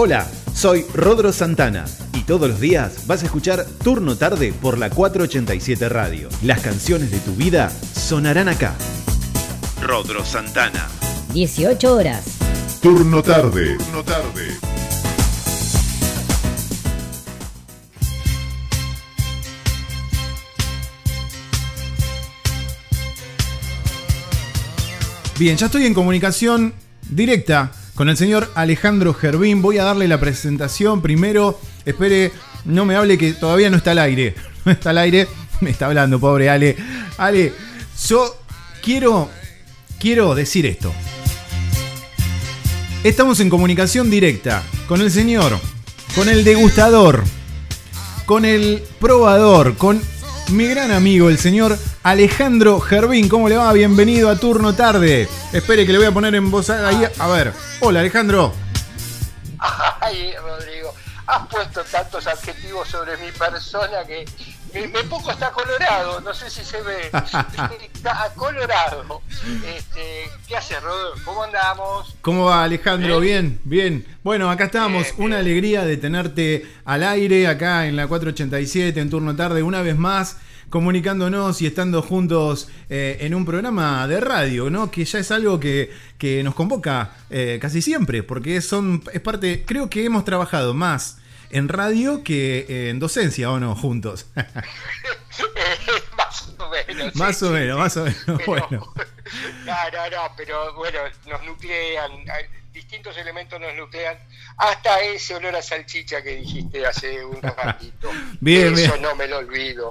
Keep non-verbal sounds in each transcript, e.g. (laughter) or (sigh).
Hola, soy Rodro Santana y todos los días vas a escuchar Turno Tarde por la 487 Radio. Las canciones de tu vida sonarán acá. Rodro Santana. 18 horas. Turno Tarde. Turno Tarde. Bien, ya estoy en comunicación directa con el señor Alejandro Gervín. Voy a darle la presentación primero. Espere, no me hable que todavía no está al aire. (laughs) No está al aire. Me está hablando, pobre Ale. Ale, yo quiero, quiero decir esto. Estamos en comunicación directa con el señor, con el degustador, con el probador, con mi gran amigo, el señor Alejandro Gervín. ¿Cómo le va? Bienvenido a Turno Tarde. Espere que le voy a poner en voz ahí. A ver. Hola, Alejandro. Ay, Rodrigo, has puesto tantos adjetivos sobre mi persona que me, poco está colorado. No sé si se ve. (laughs) está colorado. Este, ¿Qué haces, Rodrigo? ¿Cómo andamos? ¿Cómo va, Alejandro? Bien, bien. Bueno, acá estamos. Bien, Una alegría de tenerte al aire acá en la 487 en turno tarde una vez más comunicándonos y estando juntos eh, en un programa de radio, ¿no? Que ya es algo que, que nos convoca eh, casi siempre, porque son, es parte, creo que hemos trabajado más en radio que en docencia, ¿o no? Juntos. (laughs) (laughs) más o menos. sí, más o menos, sí. más o menos. Pero- (laughs) Bueno. No, no, no, pero bueno, nos nuclean, distintos elementos nos nuclean, hasta ese olor a salchicha que dijiste hace un ratito. (laughs) Bien, Eso bien. no me lo olvido,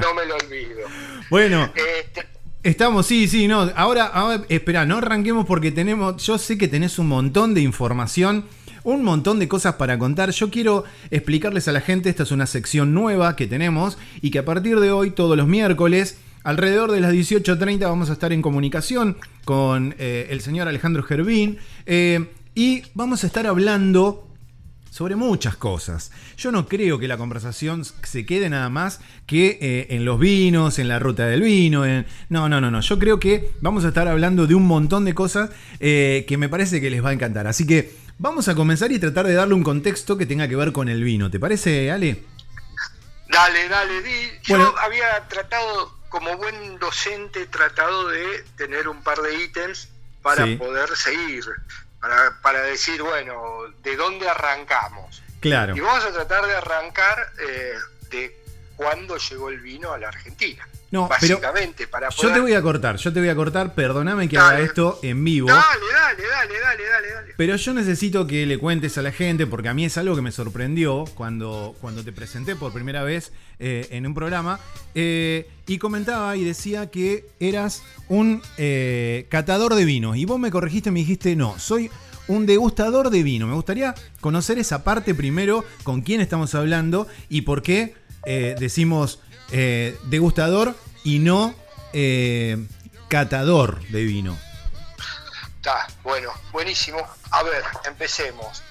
no me lo olvido. (laughs) Bueno, Este, Estamos, sí, sí, no. Ahora, ahora espera, no arranquemos porque tenemos. Yo sé que tenés un montón de información, un montón de cosas para contar. Yo quiero explicarles a la gente, esta es una sección nueva que tenemos y que a partir de hoy, todos los miércoles, alrededor de las 18.30, vamos a estar en comunicación con eh, el señor Alejandro Gervín eh, y vamos a estar hablando sobre muchas cosas. Yo no creo que la conversación se quede nada más que eh, en los vinos, en la ruta del vino. En... No, no, no, no. Yo creo que vamos a estar hablando de un montón de cosas eh, que me parece que les va a encantar. Así que vamos a comenzar y tratar de darle un contexto que tenga que ver con el vino. ¿Te parece, Ale? Dale, dale, di. Yo Bueno. había tratado, como buen docente, tratado de tener un par de ítems para Sí. poder seguir, para, para decir, bueno, ¿de dónde arrancamos? Claro. Y vamos a tratar de arrancar eh, de cuándo llegó el vino a la Argentina. No, pero Básicamente, para yo poder... te voy a cortar, yo te voy a cortar. Perdóname que Dale. haga esto en vivo. Dale, dale, dale, dale, dale, dale. Pero yo necesito que le cuentes a la gente, porque a mí es algo que me sorprendió cuando, cuando te presenté por primera vez eh, en un programa. eh, y comentaba y decía que eras un eh, catador de vinos. Y vos me corregiste y me dijiste, no, soy un degustador de vino. Me gustaría conocer esa parte primero, con quién estamos hablando y por qué eh, decimos eh, degustador y no eh, catador de vino. Está, bueno, buenísimo. A ver, empecemos.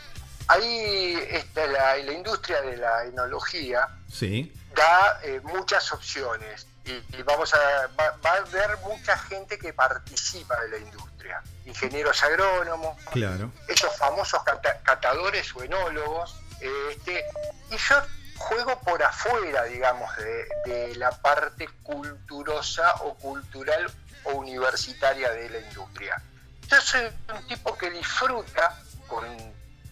Ahí está la, la industria de la enología Sí, da eh, muchas opciones y, y vamos a va, va a haber mucha gente que participa de la industria ingenieros agrónomos claro. esos famosos cata- catadores o enólogos este y yo juego por afuera digamos de, de la parte culturosa o cultural o universitaria de la industria yo soy un tipo que disfruta con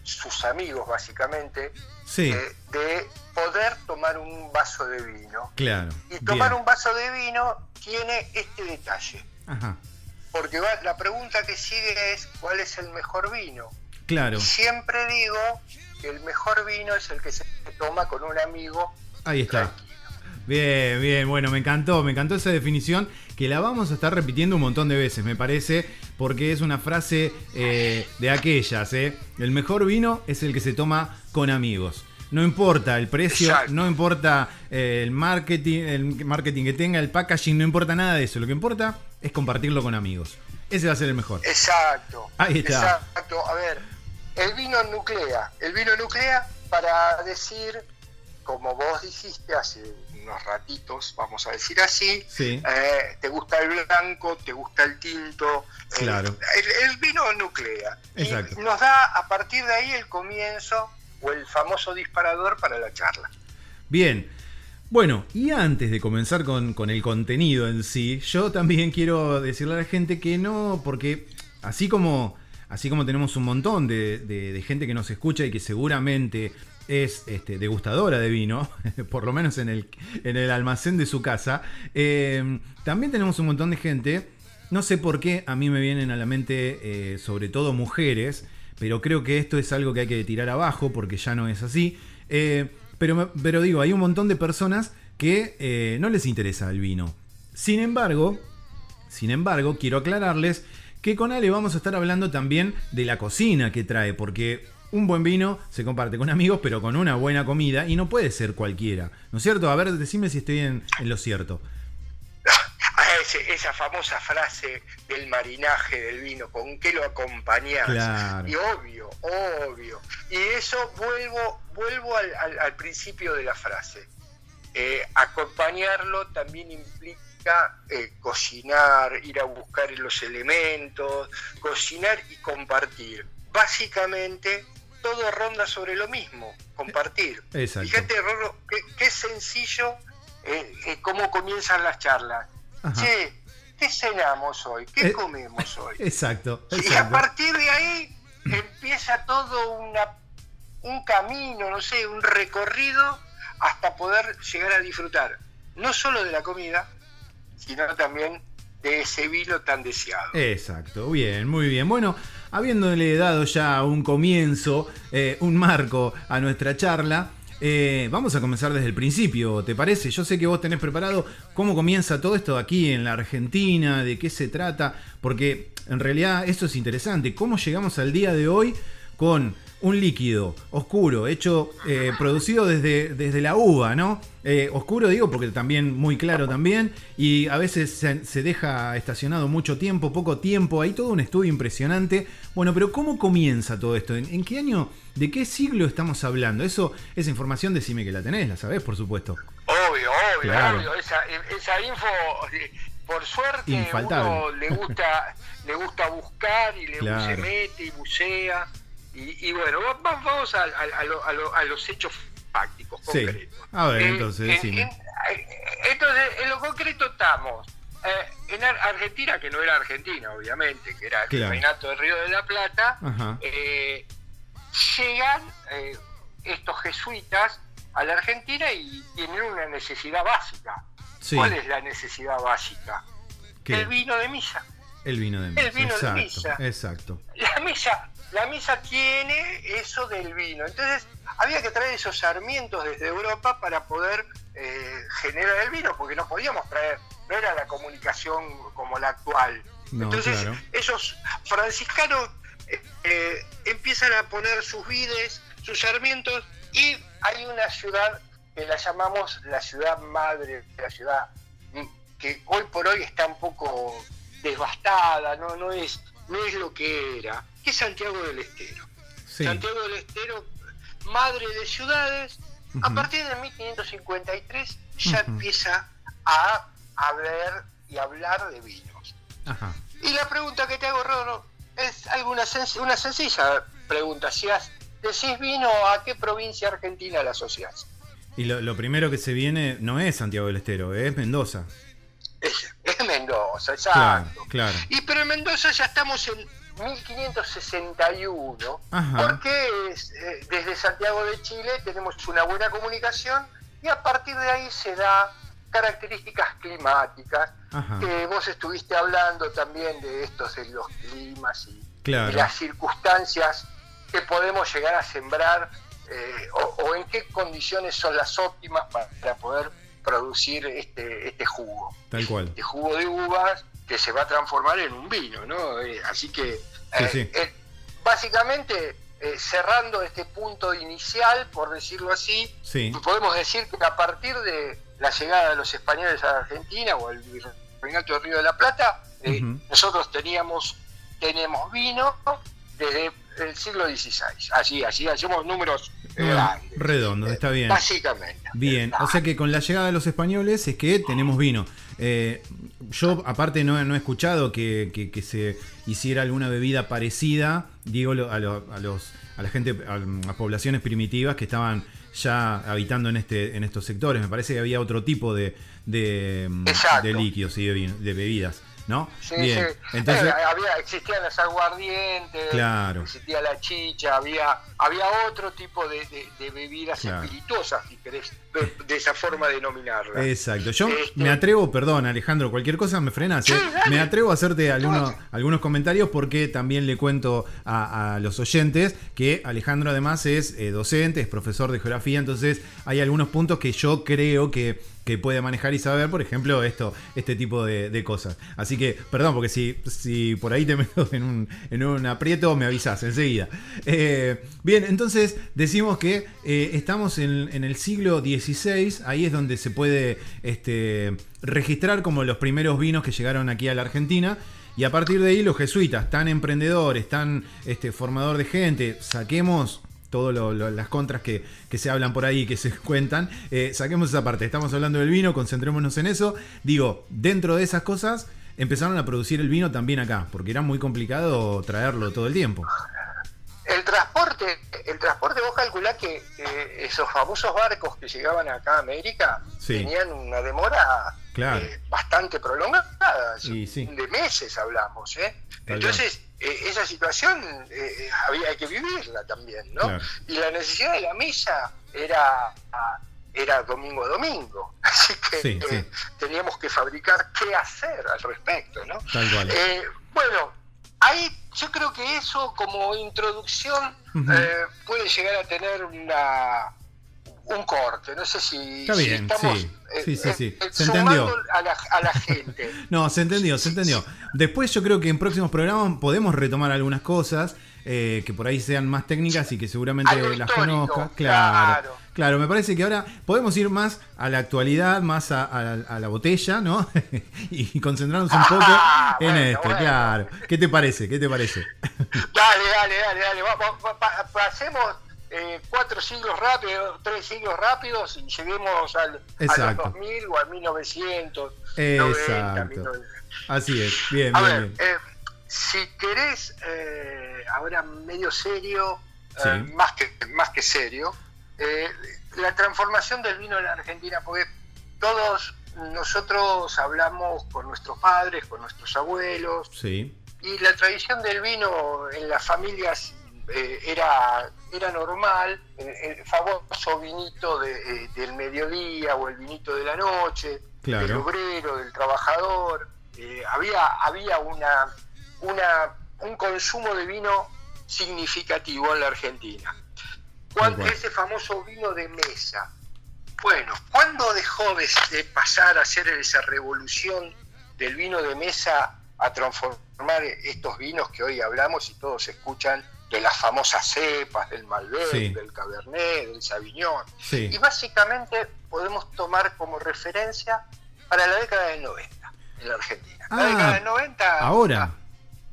sus amigos básicamente Sí, eh, de poder tomar un vaso de vino. claro. Y tomar bien. un vaso de vino tiene este detalle. Ajá. Porque va- la pregunta que sigue es ¿cuál es el mejor vino? Claro, Y siempre digo que el mejor vino es el que se toma con un amigo. ahí está. Bien, bien, bueno, me encantó, me encantó esa definición que la vamos a estar repitiendo un montón de veces, me parece, porque es una frase eh, de aquellas, ¿eh? El mejor vino es el que se toma con amigos. No importa el precio, Exacto. no importa eh, el marketing, el marketing que tenga, el packaging, no importa nada de eso. Lo que importa es compartirlo con amigos. Ese va a ser el mejor. Exacto. Ahí está. Exacto. A ver, el vino nuclea. El vino nuclea para decir, como vos dijiste hace unos ratitos, vamos a decir así. Sí. Eh, te gusta el blanco, te gusta el tinto. eh, Claro. el, el vino nuclea. Exacto. Y nos da a partir de ahí el comienzo o el famoso disparador para la charla. Bien. Bueno, y antes de comenzar con, con el contenido en sí, yo también quiero decirle a la gente que no, porque así como, así como tenemos un montón de, gente que nos escucha y que seguramente es este, degustadora de vino, (laughs) por lo menos en el, almacén de su casa, eh, también tenemos un montón de gente, no sé por qué a mí me vienen a la mente eh, sobre todo mujeres, pero creo que esto es algo que hay que tirar abajo porque ya no es así. Eh, pero, pero digo, hay un montón de personas que eh, no les interesa el vino. Sin embargo, sin embargo, quiero aclararles que con Ale vamos a estar hablando también de la cocina que trae, porque un buen vino se comparte con amigos, pero con una buena comida y no puede ser cualquiera. ¿No es cierto? A ver, decime si estoy en, en lo cierto. (laughs) Ah, ese- esa famosa frase del marinaje del vino, ¿con qué lo acompañás? Claro. Y obvio, obvio. Y eso vuelvo, vuelvo al, al- al principio de la frase. Eh, acompañarlo también implica eh, cocinar, ir a buscar los elementos, cocinar y compartir. Básicamente, todo ronda sobre lo mismo, compartir. Exacto. Fíjate, Rorro, qué, qué sencillo eh, eh, cómo comienzan las charlas. Ajá. Che, ¿qué cenamos hoy? ¿Qué Eh, comemos (laughs) hoy? Exacto, Y a partir de ahí empieza todo una, un camino, no sé, un recorrido hasta poder llegar a disfrutar no solo de la comida, sino también de ese vino tan deseado. Exacto, bien, muy bien. Bueno, habiéndole dado ya un comienzo, eh, un marco a nuestra charla, eh, vamos a comenzar desde el principio, ¿te parece? Yo sé que vos tenés preparado cómo comienza todo esto aquí en la Argentina, de qué se trata, porque en realidad esto es interesante, cómo llegamos al día de hoy con un líquido oscuro, hecho, eh, producido desde, desde la uva, ¿no? Eh, oscuro digo porque también muy claro también, y a veces se, se deja estacionado mucho tiempo, poco tiempo, hay todo un estudio impresionante. Bueno, pero ¿cómo comienza todo esto? ¿En, en qué año, de qué siglo estamos hablando? Eso, esa información decime que la tenés, la sabés, por supuesto. Obvio, obvio, Claro. obvio. Esa, esa info, eh, por suerte, Infaltable. uno le gusta, le gusta buscar y le Claro. se mete y bucea. Y, y bueno, va- va- vamos a, a- a lo- a lo- a los hechos fácticos, Sí. concretos. A ver, Eh, entonces, en- decime. en- eh, entonces, en lo concreto estamos. eh, en Ar- Argentina, que no era Argentina, obviamente, que era el Claro. Reinato del Río de la Plata, eh, llegan eh, estos jesuitas a la Argentina y tienen una necesidad básica. Sí. ¿Cuál es la necesidad básica? ¿Qué? El vino de misa. El vino de misa. el vino de misa. exacto. La misa, la misa tiene eso del vino. Entonces había que traer esos sarmientos desde Europa para poder eh, generar el vino, porque no podíamos traer, no era la comunicación como la actual. No, Entonces claro. esos franciscanos eh, eh, empiezan a poner sus vides, sus sarmientos, y hay una ciudad que la llamamos la ciudad madre, la ciudad que hoy por hoy está un poco devastada, no, no es, no es lo que era, es Santiago del Estero. Sí. Santiago del Estero, madre de ciudades, a partir de 1553 ya empieza a hablar y hablar de vinos. Ajá. Y la pregunta que te hago, Roro, es alguna sen- una sencilla pregunta. Si has- decís vino, ¿a qué provincia argentina la asociás? Y lo, lo primero que se viene no es Santiago del Estero, es Mendoza. Es, es Mendoza, Claro, exacto. claro. Y pero en Mendoza ya estamos en 1561, Ajá. porque es, eh, desde Santiago de Chile tenemos una buena comunicación y a partir de ahí se da características climáticas, Ajá. que vos estuviste hablando también de estos, de los climas y, Claro. y las circunstancias que podemos llegar a sembrar eh, o, o en qué condiciones son las óptimas para, para poder producir este, este jugo. Tal cual. Este jugo de uvas que se va a transformar en un vino, ¿no? Eh, así que, eh, sí. básicamente, eh, cerrando este punto inicial, por decirlo así, Sí. podemos decir que a partir de la llegada de los españoles a Argentina o el virreinato del Río de la Plata, eh, Ujú. nosotros teníamos tenemos vino desde el siglo XVI. Así, así hacemos números redondos, está bien. Básicamente. Bien, o sea que con la llegada de los españoles es que tenemos vino. Eh, yo aparte no, no he escuchado que, que- que se hiciera alguna bebida parecida, digo, a, lo- a los, a la gente, a las poblaciones primitivas que estaban ya habitando en, este, en estos sectores. Me parece que había otro tipo de, de, Exacto. de líquidos y de bebidas, ¿no? Sí, Bien, sí. entonces, Eh, había, existían las aguardientes, Claro. existía la chicha, había, había otro tipo de, de- de bebidas Claro. espirituosas, si querés, de, de esa forma denominarla. Exacto. Yo Este- me atrevo, perdón Alejandro, cualquier cosa me frenas. ¿eh? Sí, dale. Me atrevo a hacerte algunos, algunos comentarios porque también le cuento a, a los oyentes que Alejandro además es eh, docente, es profesor de geografía, entonces hay algunos puntos que yo creo que, que puede manejar y saber, por ejemplo, esto, este tipo de, cosas. Así que, perdón, porque si, si por ahí te (laughs) meto en un, en un aprieto, me avisas enseguida. Eh, bien, entonces decimos que eh, estamos en, en el siglo XVI, ahí es donde se puede este, registrar como los primeros vinos que llegaron aquí a la Argentina. Y a partir de ahí los jesuitas, tan emprendedores, tan este, formador de gente, saquemos todas las contras que, que se hablan por ahí, que se (laughs) cuentan, eh, saquemos esa parte. Estamos hablando del vino, concentrémonos en eso. Digo, dentro de esas cosas empezaron a producir el vino también acá, porque era muy complicado traerlo todo el tiempo. El transporte, el transporte, vos calculás que eh, esos famosos barcos que llegaban acá a América Sí. tenían una demora Claro. eh, bastante prolongada, sí. de meses hablamos, ¿eh? Entonces, eh, esa situación eh, había que vivirla también, ¿no? Claro. Y la necesidad de la misa era, era domingo a domingo, (laughs) así que Sí, eh, sí. teníamos que fabricar qué hacer al respecto, ¿no? Tal cual. Eh, bueno, ahí yo creo que eso como introducción eh, puede llegar a tener una un corte. No sé si, Está si bien, estamos sí. eh, Sí, sí, sí. eh, Se sumando entendió. A la, a la gente. (laughs) No, se entendió, se entendió. Después yo creo que en próximos programas podemos retomar algunas cosas eh, que por ahí sean más técnicas y que seguramente Algo las conozcas. Claro, claro. claro. me parece que ahora podemos ir más a la actualidad, más a, a la- a la botella, ¿no? (laughs) y concentrarnos un poco Ah, en bueno, esto, bueno. claro. ¿Qué te parece? ¿Qué te parece? (laughs) Dale, dale, dale, dale. Va- va- va- pa- pasemos eh, cuatro siglos rápidos, tres siglos rápidos y lleguemos al, a los 2000 o a 1900. Exacto. 90, Así es, bien, A bien, ver, bien. eh, si querés, eh, ahora medio serio, Sí. eh, más, que, más que serio, eh, la transformación del vino en la Argentina, porque todos nosotros hablamos con nuestros padres, con nuestros abuelos, Sí, y la tradición del vino en las familias eh, era, era normal, el, el famoso vinito de, eh, del mediodía o el vinito de la noche, Claro. del obrero, del trabajador, eh, había, había una, una, un consumo de vino significativo en la Argentina. Cuando cual. ese famoso vino de mesa. Bueno, ¿cuándo dejó de, de pasar a ser esa revolución del vino de mesa a transformar estos vinos que hoy hablamos y todos escuchan de las famosas cepas, del Malbec, Sí. del Cabernet, del Sauvignon? sí. Y básicamente podemos tomar como referencia para la década del 90 en la Argentina. La Ah, década del 90 Ahora.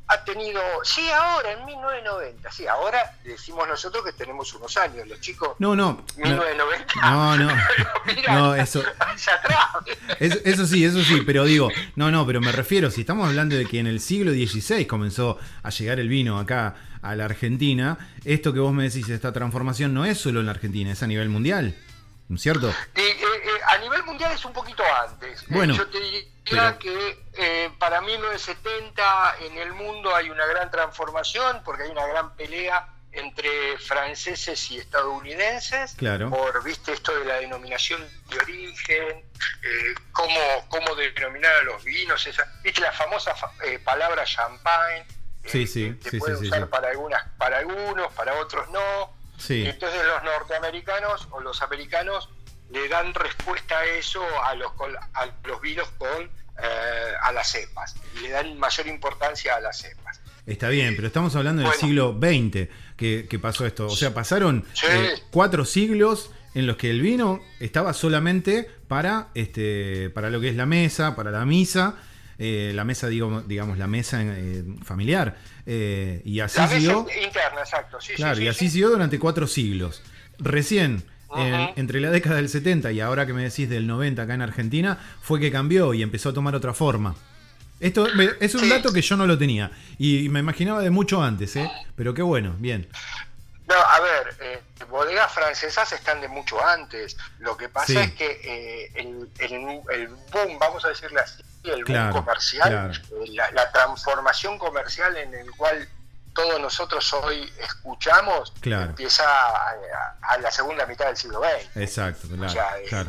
ha tenido, sí, ahora, en 1990, sí, ahora decimos nosotros que tenemos unos años, los chicos, No, no. no. 1990. No, no. (laughs) No, eso- (laughs) hacia atrás. Eso, eso sí, eso sí, pero digo, no, no, pero me refiero, si estamos hablando de que en el siglo XVI comenzó a llegar el vino acá a la Argentina, esto que vos me decís, esta transformación no es solo en la Argentina, es a nivel mundial, ¿no es cierto? Y, eh, eh, a nivel mundial es un poquito antes. Eh, Bueno, yo te diría pero- que eh, para 1970 en el mundo hay una gran transformación porque hay una gran pelea entre franceses y estadounidenses Claro. por viste esto de la denominación de origen eh, cómo, cómo denominar a los vinos esa, viste la famosa fa- eh, palabra champagne eh, Sí, sí, se sí, puede sí, usar para algunas para algunos para otros no. Sí, entonces los norteamericanos o los americanos le dan respuesta a eso a los, col- a los vinos con eh, a las cepas. Y le dan mayor importancia a las cepas. está bien, pero estamos hablando del Bueno. siglo XX que, que pasó esto, o sea, pasaron eh, cuatro siglos en los que el vino estaba solamente para, este, para lo que es la mesa, para la misa, eh, la mesa, digo, digamos, la mesa eh, familiar. Eh, y así La siguió. interna, exacto. Sí, Claro, sí, y sí, así sí. siguió durante cuatro siglos. Recién, en- Ujú. entre la década del 70 y ahora que me decís del 90 acá en Argentina, fue que cambió y empezó a tomar otra forma. Esto es un dato que yo no lo tenía y me imaginaba de mucho antes, ¿eh? Pero qué bueno, bien. No, a ver, eh, bodegas francesas están de mucho antes. Lo que pasa Sí. es que eh, el, el- el boom, vamos a decirle así, el Claro, boom comercial, claro. eh, la, la transformación comercial en el cual todos nosotros hoy escuchamos, Claro. empieza a, a- a la segunda mitad del siglo XX. Exacto, o sea, eh,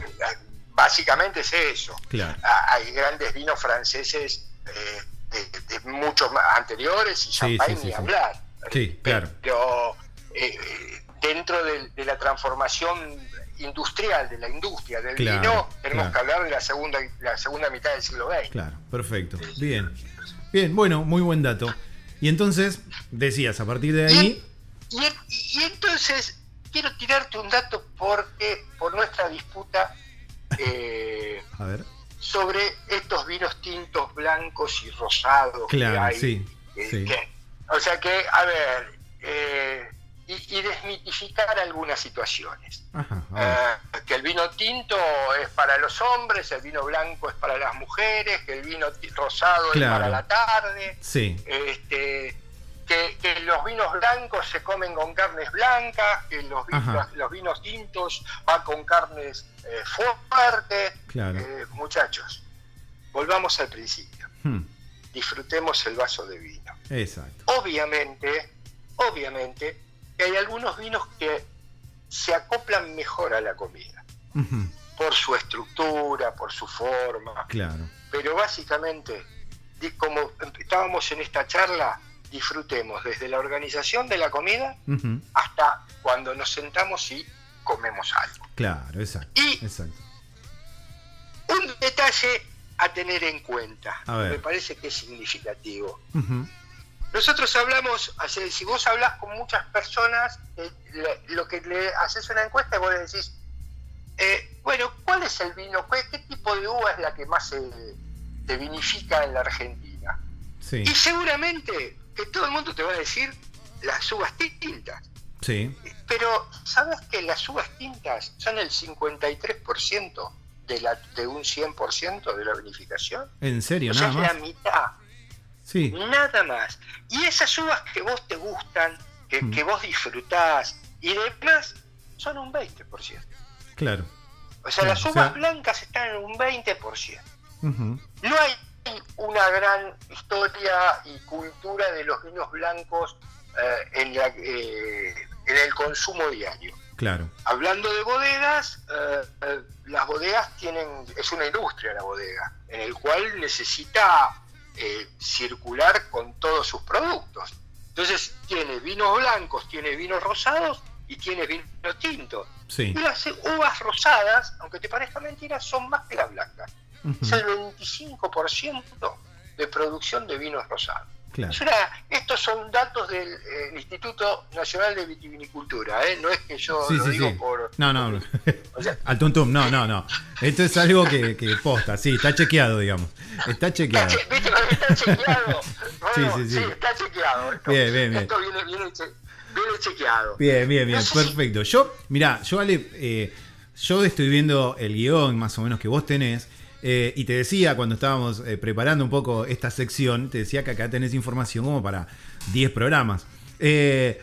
básicamente es eso. claro. Ah, Hay grandes vinos franceses eh, de, de muchos anteriores y champagne sí, sí, ni hablar. Sí, claro. Pero eh, dentro de, de la transformación industrial, de la industria del Claro, vino, tenemos claro. que hablar de la segunda, la segunda mitad del siglo XX. Claro, perfecto. Bien. Bien, bueno, muy buen dato. Y entonces, decías, a partir de ahí. Y, en- y entonces quiero tirarte un dato porque por nuestra disputa eh, (laughs) A ver. sobre estos vinos tintos blancos y rosados que Claro, hay. sí. eh, sí. que- o sea que, a ver, eh, y, y desmitificar algunas situaciones. Ajá, a ver. Eh, que el vino tinto es para los hombres, el vino blanco es para las mujeres, que el vino rosado Claro. es para la tarde, Sí, este, que, que los vinos blancos se comen con carnes blancas, que los, vi- Ajá. los, los vinos tintos van con carnes eh, fuertes. claro. Eh, muchachos, volvamos al principio, Hmm, disfrutemos el vaso de vino. Exacto. Obviamente, obviamente, que hay algunos vinos que se acoplan mejor a la comida, por su estructura, por su forma, Claro. pero básicamente, como estábamos en esta charla, disfrutemos desde la organización de la comida hasta cuando nos sentamos y comemos algo. Claro, exacto. Y- Exacto. Un detalle a tener en cuenta, me parece que es significativo. Ujú, Nosotros hablamos, si vos hablas con muchas personas, eh, lo que le haces una encuesta y vos le decís, eh, bueno, ¿cuál es el vino? ¿Qué, qué tipo de uva es la que más se, se vinifica en la Argentina? Sí, Y seguramente que todo el mundo te va a decir las uvas tintas. sí. Pero, ¿sabes que las uvas tintas son el 53% de, la, de un 100% de la vinificación? ¿En serio? O sea, Nada es la más. mitad. Sí, Nada más. Y esas uvas que vos te gustan, que, Mm. que vos disfrutás y demás, son un 20%. claro. O sea, Claro, las o uvas sea- blancas están en un 20%. Ujú, No hay una gran historia y cultura de los vinos blancos eh, en, la- eh, en el consumo diario. Claro. Hablando de bodegas, eh, eh, las bodegas tienen, es una industria la bodega, en el cual necesita eh, circular con todos sus productos. Entonces tiene vinos blancos, tiene vinos rosados y tiene vinos tintos. Sí. Y las uvas rosadas, aunque te parezca mentira, son más que las blancas. Ujú, Es el 25% de producción de vinos rosados. Claro. Es una- estos son datos del eh, Instituto Nacional de Vitivinicultura, ¿eh? no es que yo Sí, lo sí, digo sí. por... No, no. O sea, Al tuntum, no, no, no. Esto es algo que, que posta, sí, está chequeado, digamos. Está está chequeado. che- ¿Viste cómo está chequeado? (laughs) Bueno, Sí, sí, sí. está chequeado. Esto, Bien, bien, bien. Esto viene, viene, che- viene chequeado. Bien, bien, bien, No sé si- perfecto. Yo, mira, yo Ale, eh, yo estoy viendo el guion más o menos que vos tenés. Eh, y te decía cuando estábamos eh, preparando un poco esta sección, te decía que acá tenés información como para 10 programas. Eh,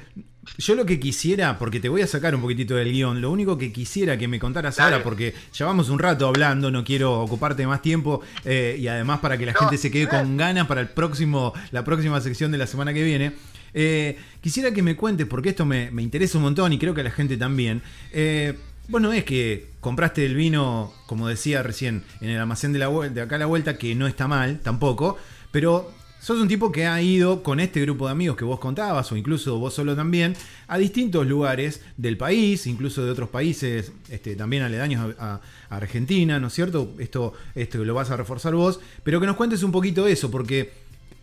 yo lo que quisiera, porque te voy a sacar un poquitito del guion, lo único que quisiera que me contaras Dale. ahora, porque llevamos un rato hablando, no quiero ocuparte más tiempo, eh, y además para que la No, gente se quede con ganas para el próximo, la próxima sección de la semana que viene. Eh, quisiera que me cuentes, porque esto me, me interesa un montón y creo que a la gente también. Eh, vos no es que compraste el vino, como decía recién, en el almacén de, la, acá a la vuelta, que no está mal tampoco, pero sos un tipo que ha ido con este grupo de amigos que vos contabas, o incluso vos solo también, a distintos lugares del país, incluso de otros países este, también aledaños a, a Argentina, ¿no es cierto? Esto, esto lo vas a reforzar vos, pero que nos cuentes un poquito eso, porque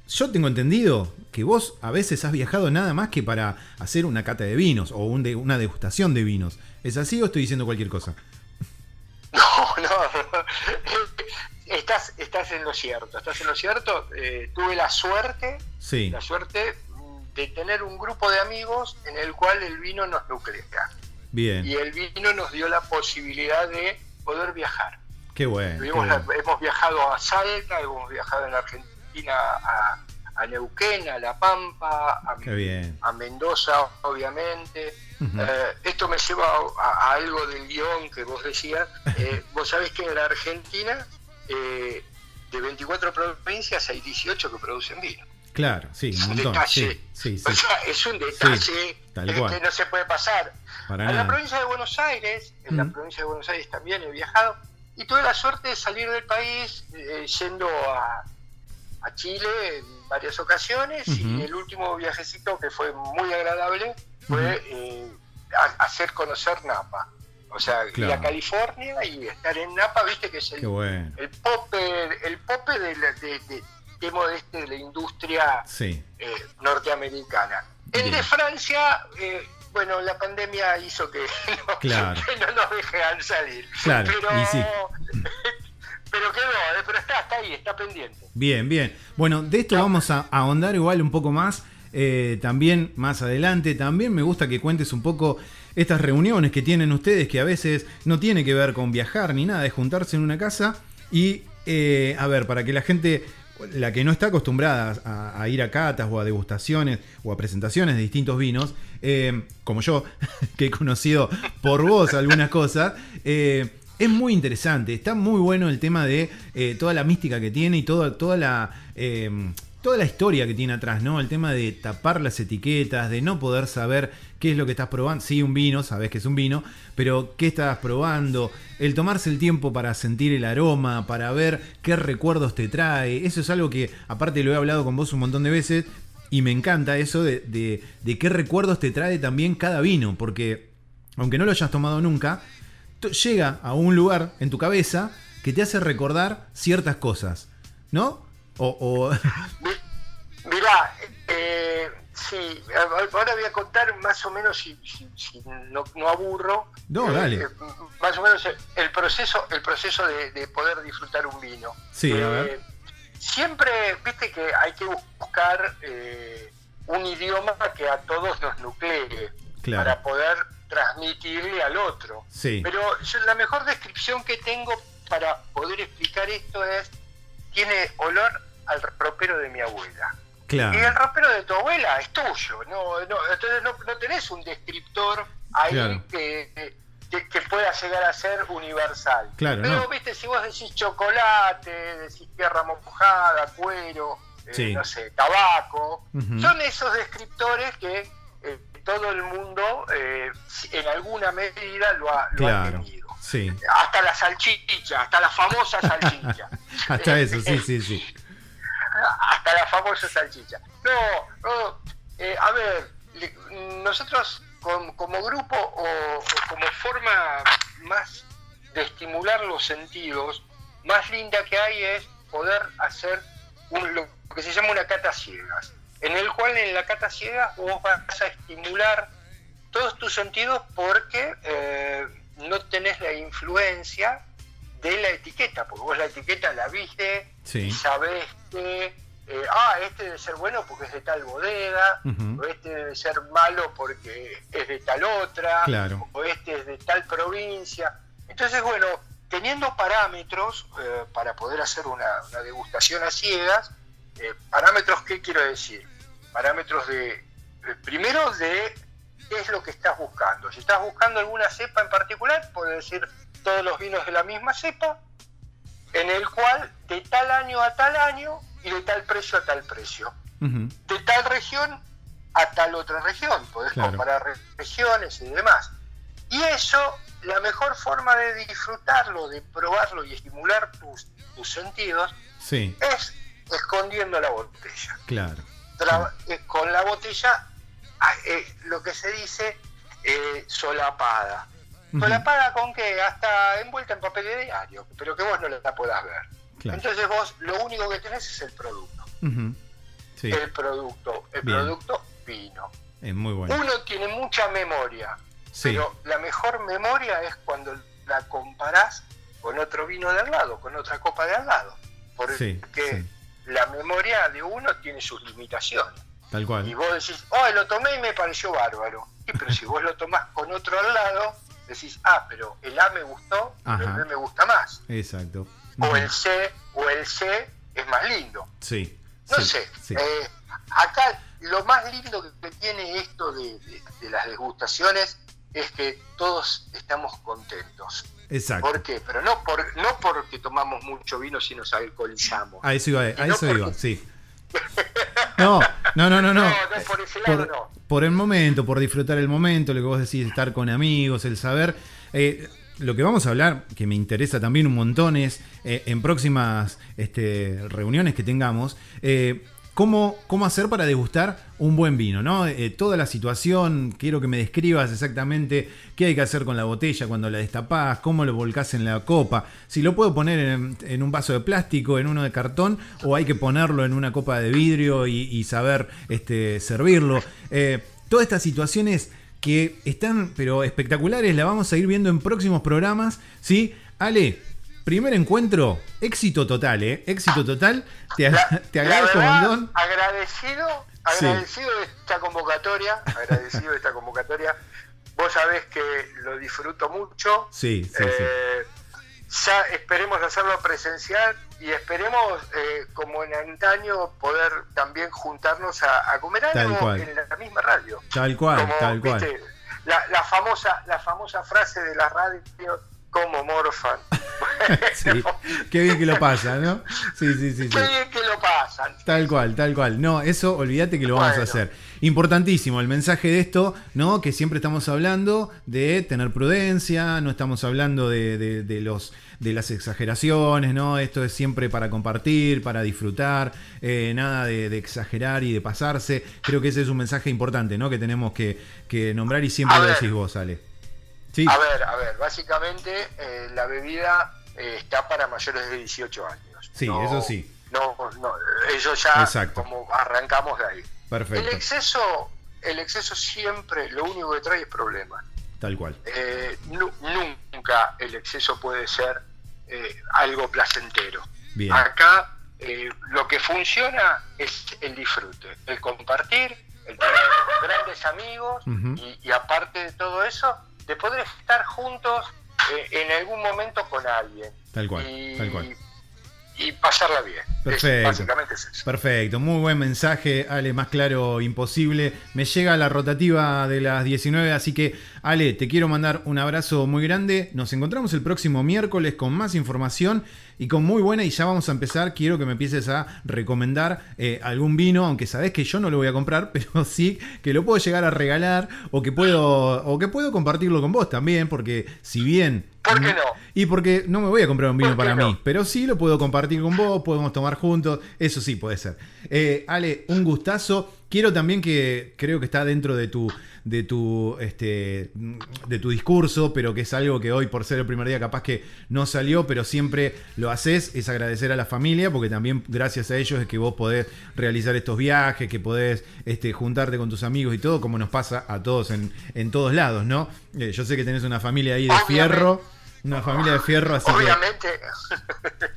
yo tengo entendido que vos a veces has viajado nada más que para hacer una cata de vinos o un de- una degustación de vinos. ¿Es así o estoy diciendo cualquier cosa? (laughs) No, no. estás, estás en lo cierto, estás en lo cierto. Eh, tuve la suerte, Sí, la suerte de tener un grupo de amigos en el cual el vino nos nuclea. bien. Y el vino nos dio la posibilidad de poder viajar. Qué bueno. qué Tuvimos la- bueno. hemos viajado a Salta, hemos viajado en Argentina a, a Neuquén, a La Pampa, a, a Mendoza, obviamente. Eh, esto me lleva a, a algo del guion que vos decías. (laughs) Eh, vos sabés que en la Argentina, eh, de 24 provincias, hay 18 que producen vino. Claro, sí, un montón. detalle. Sí, sí, O sea, es un detalle tal que- cual. que no se puede pasar. Para En la provincia de Buenos Aires, en la provincia de Buenos Aires también he viajado y tuve la suerte de salir del país yendo a, a Chile en varias ocasiones y el último viajecito que fue muy agradable fue eh, a- hacer conocer Napa. O sea, ir Claro. a California y estar en Napa, viste que es el, bueno. el pope, el pope de, la- de, de- este, de la industria Sí, eh, norteamericana. El Bien. de Francia, eh, bueno, la pandemia hizo que (laughs) no, Claro. que no nos dejan salir. Claro, pero, y sí. (laughs) pero quedó, eh, pero está, está ahí, está pendiente. bien, bien. Bueno, de esto vamos a ahondar igual un poco más. eh, también más adelante. También me gusta que cuentes un poco estas reuniones que tienen ustedes, que a veces no tiene que ver con viajar ni nada, es juntarse en una casa y, eh, a ver, para que la gente, la que no está acostumbrada a, a ir a catas o a degustaciones o a presentaciones de distintos vinos, eh, como yo, (laughs) que he conocido por vos algunas cosas, eh, es muy interesante, está muy bueno el tema de eh, toda la mística que tiene y toda, toda la... eh, toda la historia que tiene atrás, ¿no? El tema de tapar las etiquetas, de no poder saber qué es lo que estás probando. Sí, un vino, sabes que es un vino, pero qué estás probando, el tomarse el tiempo para sentir el aroma, para ver qué recuerdos te trae. Eso es algo que, aparte, lo he hablado con vos un montón de veces y me encanta eso de, de- de qué recuerdos te trae también cada vino, porque aunque no lo hayas tomado nunca, llega a un lugar en tu cabeza que te hace recordar ciertas cosas, ¿no? O, o- (laughs) Mi- Mirá, eh, sí, ahora voy a contar más o menos, si, si- si no, no aburro, No, eh, dale. eh, más o menos el proceso, el proceso de, de poder disfrutar un vino. Sí, a ver. Siempre, viste que hay que buscar un idioma que a todos nos nuclee Claro. para poder transmitirle al otro. Sí. Pero yo la mejor descripción que tengo para poder explicar esto es, tiene olor al ropero de mi abuela. Y el Claro. ropero de tu abuela es tuyo, no, no, entonces no, no tenés un descriptor ahí Claro. que, que, que pueda llegar a ser universal. Claro, Pero, no. viste, si vos decís chocolate, decís tierra mojada, cuero, eh, no sé, tabaco, son esos descriptores que todo el mundo eh, en alguna medida lo ha, lo ha tenido. Sí. Hasta la salchicha, hasta la famosa salchicha. (laughs) Hasta eso, sí, sí, sí. (laughs) hasta la famosa salchicha. No, no, eh, a ver, le- nosotros com- como grupo o, o como forma más de estimular los sentidos, más linda que hay es poder hacer un, lo que se llama una cata ciegas, en el cual en la cata ciegas vos vas a estimular todos tus sentidos porque eh, no tenés la influencia de la etiqueta, porque vos la etiqueta la viste Sí. y sabés que, eh, ah, este debe ser bueno porque es de tal bodega, o este debe ser malo porque es de tal otra, Claro. o este es de tal provincia. Entonces, bueno, teniendo parámetros eh, para poder hacer una, una degustación a ciegas, eh, parámetros, ¿qué quiero decir? Parámetros de, primero de qué es lo que estás buscando. Si estás buscando alguna cepa en particular, puedes decir todos los vinos de la misma cepa, en el cual de tal año a tal año y de tal precio a tal precio. De tal región a tal otra región. Podés Claro. comparar re- regiones y demás. Y eso, la mejor forma de disfrutarlo, de probarlo y estimular tus, tus sentidos, Sí, es escondiendo la botella. claro. Tra- eh, con la botella, ah, eh, lo que se dice, eh, solapada. ¿Solapada con qué? Hasta envuelta en papel de diario, pero que vos no la puedas ver. Claro. Entonces vos lo único que tenés es el producto. Sí, El producto, el Bien. producto vino. es muy bueno. Uno tiene mucha memoria, Sí, pero la mejor memoria es cuando la comparás con otro vino de al lado, con otra copa de al lado. Porque sí. La memoria de uno tiene sus limitaciones. Tal Y cual. vos decís, oh, lo tomé y me pareció bárbaro. Sí, pero si vos lo tomás con otro al lado, decís, ah, pero el A me gustó, pero el. B me gusta más. Exacto. O el C, o el C es más lindo. Sí. No sí, sé. sí. eh, acá lo más lindo que tiene esto de, de- de las degustaciones es que todos estamos contentos. Exacto. ¿Por qué? Pero no, por, no porque tomamos mucho vino si nos alcoholizamos. A eso iba, a no eso iba, porque- sí. (laughs) No, no, no, no, no. No, no, por ese lado por, no. por el momento, por disfrutar el momento, lo que vos decís, estar con amigos, el saber. Eh, lo que vamos a hablar, que me interesa también un montón, es eh, en próximas este, reuniones que tengamos, eh, cómo, cómo hacer para degustar un buen vino, ¿no? Eh, toda la situación, quiero que me describas exactamente qué hay que hacer con la botella cuando la destapás, cómo lo volcás en la copa, si lo puedo poner en, un vaso de plástico, en uno de cartón, o hay que ponerlo en una copa de vidrio y, y saber este, servirlo. Eh, todas estas situaciones que están, pero espectaculares, la vamos a ir viendo en próximos programas, ¿sí? Ale, primer encuentro, éxito total, ¿eh? Éxito total, te, La- te la agradezco un verdad, montón. Agradecido, Sí. agradecido de esta convocatoria, agradecido de esta convocatoria. Vos sabés que lo disfruto mucho. Sí, sí, sí. Eh, Ya esperemos hacerlo presencial y esperemos, eh, como en antaño, poder también juntarnos a, a comer Tal algo cual. en la misma radio. Tal cual, Como, tal cual. viste, La, la famosa, la famosa frase de la radio, como morfan. (laughs) Sí, qué bien que lo pasa, ¿no? Sí, sí, sí, sí. Qué bien que lo pasan. Tal cual, tal cual. No, eso olvídate que lo vamos a hacer. Importantísimo el mensaje de esto, ¿no? Que siempre estamos hablando de tener prudencia, no estamos hablando de, de- de los de las exageraciones, ¿no? Esto es siempre para compartir, para disfrutar, eh, nada de, de exagerar y de pasarse. Creo que ese es un mensaje importante, ¿no? Que tenemos que, que nombrar y siempre lo decís vos, Ale. Sí, A ver, a ver, básicamente eh, la bebida eh, está para mayores de 18 años. Sí, eso sí. No, no, eso ya Exacto. como arrancamos de ahí. perfecto. El exceso, el exceso siempre lo único que trae es problemas. Tal cual. Eh, nu- nunca el exceso puede ser eh, algo placentero. Bien. Acá eh, lo que funciona es el disfrute, el compartir, el tener grandes amigos y aparte de todo eso, de poder estar juntos eh, en algún momento con alguien. Tal cual, y, tal cual. Y pasarla bien. Es- Perfecto. básicamente es eso. Perfecto, muy buen mensaje, Ale, más claro imposible. Me llega la rotativa de las 19, así que Ale, te quiero mandar un abrazo muy grande. Nos encontramos el próximo miércoles con más información y con muy buena, y ya vamos a empezar, quiero que me empieces a recomendar eh, algún vino, aunque sabes que yo no lo voy a comprar, (laughs) pero sí que lo puedo llegar a regalar o que puedo, o que puedo compartirlo con vos también, porque si bien... ¿Por qué no? Y porque no me voy a comprar un vino ¿Por qué para no? mí, pero sí lo puedo compartir con vos, podemos tomar juntos, eso sí puede ser. Eh, Ale, un gustazo. Quiero también que creo que está dentro de tu de tu este de tu discurso, pero que es algo que hoy por ser el primer día capaz que no salió, pero siempre lo haces, es agradecer a la familia, porque también gracias a ellos es que vos podés realizar estos viajes, que podés este, juntarte con tus amigos y todo, como nos pasa a todos en, en todos lados, ¿no? Eh, yo sé que tenés una familia ahí de fierro, una familia de fierro, así que... Obviamente,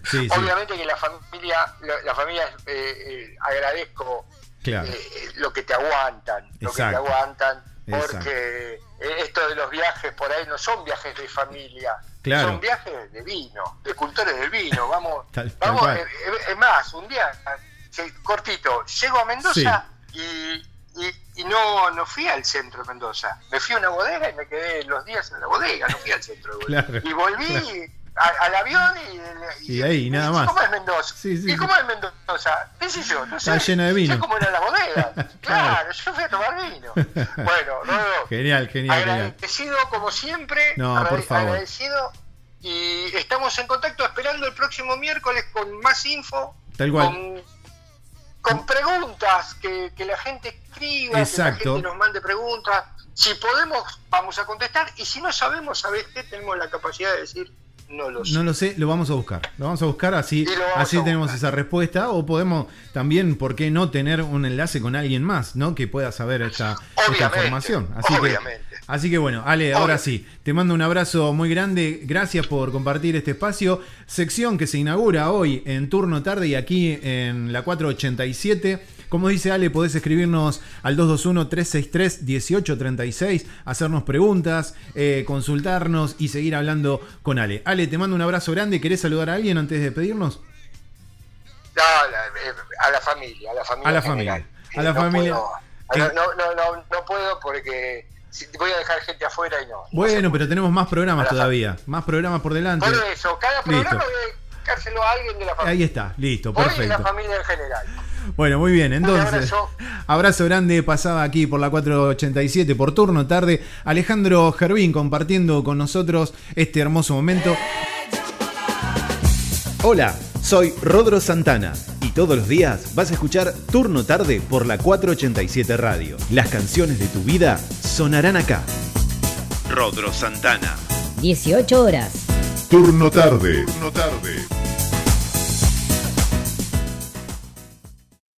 sí. obviamente que la familia, la, la familia eh, eh, agradezco Claro. eh, lo que te aguantan, lo que te aguantan, porque esto de los viajes por ahí no son viajes de familia, Claro. son viajes de vino, de cultores del vino, vamos, (laughs) Tal- vamos, es más, un día, cortito, llego a Mendoza y, y, y no, no fui al centro de Mendoza, me fui a una bodega y me quedé los días en la bodega, no fui al centro de bodega. Claro, y volví claro. a- al avión y, Y ahí, nada y más. ¿Cómo es Mendoza? Sí, sí, ¿Y cómo es Mendoza? ¿Qué sé yo? No sé. Está lleno de vino. Sé cómo era la bodega. (laughs) Claro. claro, yo fui a tomar vino. (laughs) Bueno, Rodo, Genial, genial, genial. agradecido como siempre. No, por favor. Agradecido. Y estamos en contacto esperando el próximo miércoles con más info. Tal cual. Con, con preguntas, que, que la gente escriba, Exacto. que la gente nos mande preguntas. Si podemos, vamos a contestar. Y si no sabemos, ¿sabes qué? Tenemos la capacidad de decir, No lo sé. No lo sé, lo vamos a buscar. Lo vamos a buscar así, así a tenemos buscar. esa respuesta. O podemos también, ¿por qué no tener un enlace con alguien más, ¿no? Que pueda saber esta, esta. Así obviamente. que, así que bueno, Ale, ahora sí, te mando un abrazo muy grande. Gracias por compartir este espacio. Sección que se inaugura hoy en turno tarde y aquí en la 487. Como dice Ale, podés escribirnos al 221-363-1836, hacernos preguntas, eh, consultarnos y seguir hablando con Ale. Ale, te mando un abrazo grande. ¿Querés saludar a alguien antes de despedirnos? No, eh, a la familia, a la familia. A la familia, a la familia. puedo- no, no, no, no, puedo porque voy a dejar gente afuera y no. Bueno, pero tenemos más programas todavía. Más programas por delante. Por eso, cada programa Listo. voy a dedicárselo a alguien de la familia. Ahí está, listo, Hoy y la perfecto. familia en general. Bueno, muy bien, entonces. abrazo. Abrazo grande, pasaba aquí por la 487 por turno tarde. Alejandro Gervín compartiendo con nosotros este hermoso momento. Hola, soy Rodro Santana todos los días vas a escuchar Turno Tarde por la 487 Radio. Las canciones de tu vida sonarán acá. Rodro Santana. 18 horas. Turno tarde. Turno tarde.